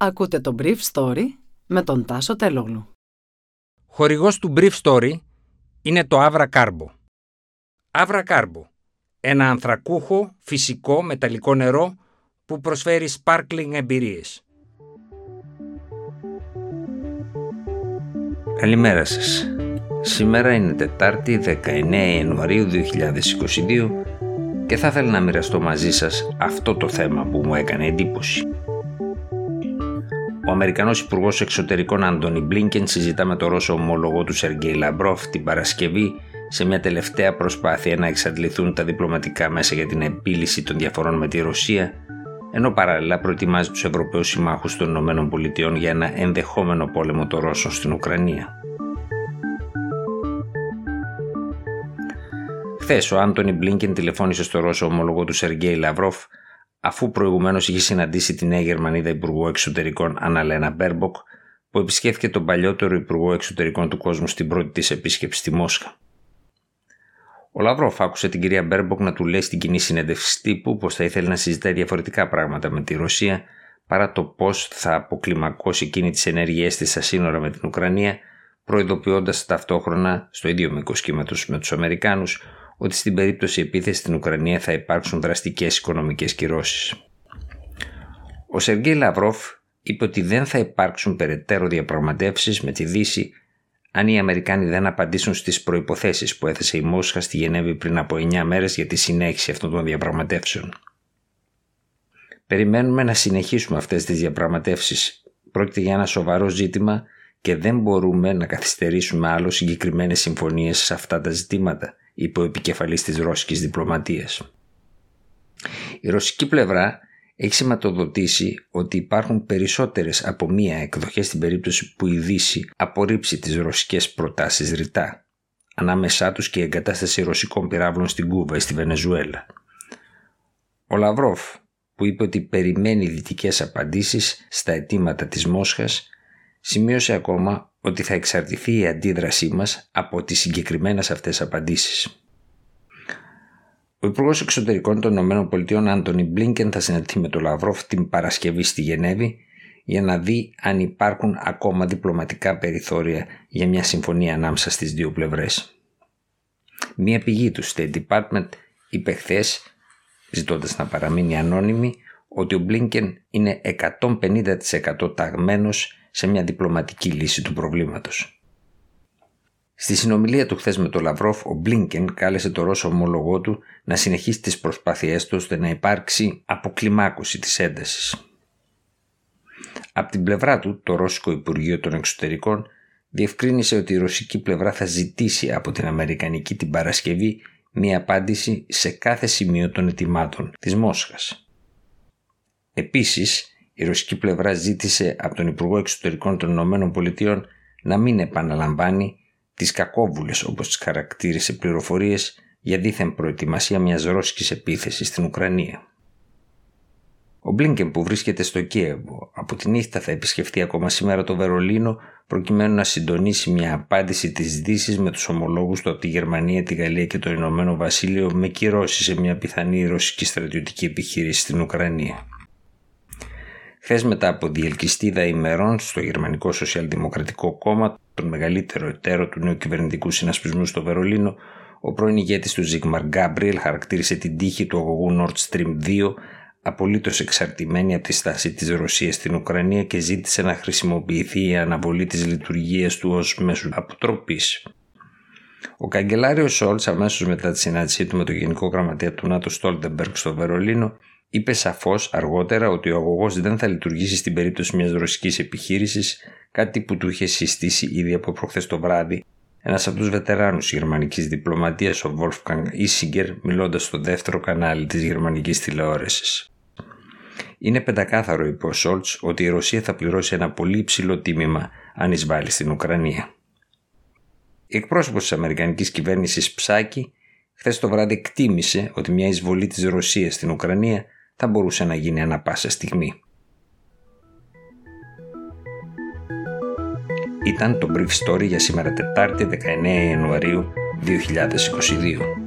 Ακούτε το Brief Story με τον Τάσο Τελόγλου. Χορηγός του Brief Story είναι το Avra Carbo. Avra Carbo, ένα ανθρακούχο, φυσικό, μεταλλικό νερό που προσφέρει sparkling εμπειρίες. Καλημέρα σας. Σήμερα είναι Τετάρτη 19 Ιανουαρίου 2022 και θα ήθελα να μοιραστώ μαζί σας αυτό το θέμα που μου έκανε εντύπωση. Ο Αμερικανός Υπουργός Εξωτερικών Αντώνι Μπλίνκεν συζητά με τον Ρώσο ομόλογο του Σεργέη Λαβρόφ την Παρασκευή σε μια τελευταία προσπάθεια να εξαντληθούν τα διπλωματικά μέσα για την επίλυση των διαφορών με τη Ρωσία, ενώ παράλληλα προετοιμάζει τους Ευρωπαίους συμμάχους των ΗΠΑ για ένα ενδεχόμενο πόλεμο των Ρώσων στην Ουκρανία. Χθες ο Άντωνι Μπλίνκεν τηλεφώνησε στο Ρώσο ομόλογο του Σεργέη Λαβρόφ αφού προηγουμένως είχε συναντήσει τη νέα Γερμανίδα Υπουργό Εξωτερικών Αναλένα Μπέρμποκ, που επισκέφθηκε τον παλιότερο Υπουργό Εξωτερικών του κόσμου στην πρώτη της επίσκεψη στη Μόσχα. Ο Λαβρόφ άκουσε την κυρία Μπέρμποκ να του λέει στην κοινή συνέντευξη τύπου πως θα ήθελε να συζητάει διαφορετικά πράγματα με τη Ρωσία παρά το πώς θα αποκλιμακώσει εκείνη τις ενέργειές της στα σύνορα με την Ουκρανία, προειδοποιώντας ταυτόχρονα στο ίδιο μήκος κύματος με τους Αμερικάνους ότι στην περίπτωση επίθεσης στην Ουκρανία θα υπάρξουν δραστικές οικονομικές κυρώσεις. Ο Σεργέη Λαυρόφ είπε ότι δεν θα υπάρξουν περαιτέρω διαπραγματεύσεις με τη Δύση αν οι Αμερικάνοι δεν απαντήσουν στις προϋποθέσεις που έθεσε η Μόσχα στη Γενέβη πριν από 9 μέρες για τη συνέχιση αυτών των διαπραγματεύσεων. Περιμένουμε να συνεχίσουμε αυτές τις διαπραγματεύσεις. Πρόκειται για ένα σοβαρό ζήτημα και δεν μπορούμε να καθυστερήσουμε άλλο συγκεκριμένες συμφωνίες σε αυτά τα ζητήματα, είπε ο επικεφαλής της ρώσικης διπλωματίας. Η ρωσική πλευρά έχει σηματοδοτήσει ότι υπάρχουν περισσότερες από μία εκδοχές στην περίπτωση που η Δύση απορρίψει τις ρωσικές προτάσεις ρητά, ανάμεσά τους και η εγκατάσταση ρωσικών πυράβλων στην Κούβα ή στη Βενεζουέλα. Ο Λαυρόφ, που είπε ότι περιμένει δυτικές απαντήσεις στα αιτήματα της Μόσχας, σημείωσε ακόμα ότι θα εξαρτηθεί η αντίδρασή μας από τις συγκεκριμένες αυτές απαντήσεις. Ο Υπουργός Εξωτερικών των ΗΠΑ, Άντωνι Μπλίνκεν, θα συναντηθεί με τον Λαυρόφ την Παρασκευή στη Γενέβη για να δει αν υπάρχουν ακόμα διπλωματικά περιθώρια για μια συμφωνία ανάμεσα στις δύο πλευρές. Μία πηγή του State Department είπε χθες, ζητώντας να παραμείνει ανώνυμη, ότι ο Μπλίνκεν είναι 150% ταγμένος σε μια διπλωματική λύση του προβλήματος. Στη συνομιλία του χθες με τον Λαυρόφ, ο Μπλίνκεν κάλεσε το Ρώσο ομόλογό του να συνεχίσει τις προσπάθειές του ώστε να υπάρξει αποκλιμάκωση της έντασης. Από την πλευρά του, το Ρώσικο Υπουργείο των Εξωτερικών διευκρίνησε ότι η ρωσική πλευρά θα ζητήσει από την Αμερικανική την Παρασκευή μία απάντηση σε κάθε σημείο των ετοιμάτων της Μόσχας. Επίσης, η ρωσική πλευρά ζήτησε από τον Υπουργό Εξωτερικών των Ηνωμένων Πολιτειών να μην επαναλαμβάνει τις κακόβουλες όπως τις χαρακτήρισε πληροφορίες για δίθεν προετοιμασία μιας ρώσικης επίθεσης στην Ουκρανία. Ο Μπλίνκεν που βρίσκεται στο Κίεβο από την νύχτα θα επισκεφτεί ακόμα σήμερα το Βερολίνο προκειμένου να συντονίσει μια απάντηση της δύσης με τους ομολόγους του από τη Γερμανία, τη Γαλλία και το Ηνωμένο Βασίλειο με κυρώσεις σε μια πιθανή ρωσική στρατιωτική επιχείρηση στην Ουκρανία. Χθες μετά από διελκυστίδα ημερών στο Γερμανικό Σοσιαλδημοκρατικό Κόμμα, τον μεγαλύτερο εταίρο του νέου κυβερνητικού συνασπισμού στο Βερολίνο, ο πρώην ηγέτης του Ζίγμαρ Γκάμπριελ χαρακτήρισε την τύχη του αγωγού Nord Stream 2 απολύτως εξαρτημένη από τη στάση της Ρωσίας στην Ουκρανία και ζήτησε να χρησιμοποιηθεί η αναβολή της λειτουργίας του ως μέσου αποτροπής. Ο καγκελάριος Σόλτς, αμέσως μετά τη συνάντησή του με τον Γενικό Γραμματέα του ΝΑΤΟ Στόλτεμπεργκ στο Βερολίνο, είπε σαφώς αργότερα ότι ο αγωγός δεν θα λειτουργήσει στην περίπτωση μιας ρωσικής επιχείρησης, κάτι που του είχε συστήσει ήδη από προχθές το βράδυ ένας από τους βετεράνους της γερμανικής διπλωματίας, ο Wolfgang Ischinger, μιλώντας στο δεύτερο κανάλι της γερμανικής τηλεόραση. Είναι πεντακάθαρο, είπε ο Σόλτς, ότι η Ρωσία θα πληρώσει ένα πολύ υψηλό τίμημα αν εισβάλλει στην Ουκρανία. Η εκπρόσωπος της Αμερικανικής κυβέρνησης Ψάκη χθες το βράδυ εκτίμησε ότι μια εισβολή της Ρωσίας στην Ουκρανία θα μπορούσε να γίνει ανα πάσα στιγμή. Ήταν το Brief Story για σήμερα Τετάρτη 19 Ιανουαρίου 2022.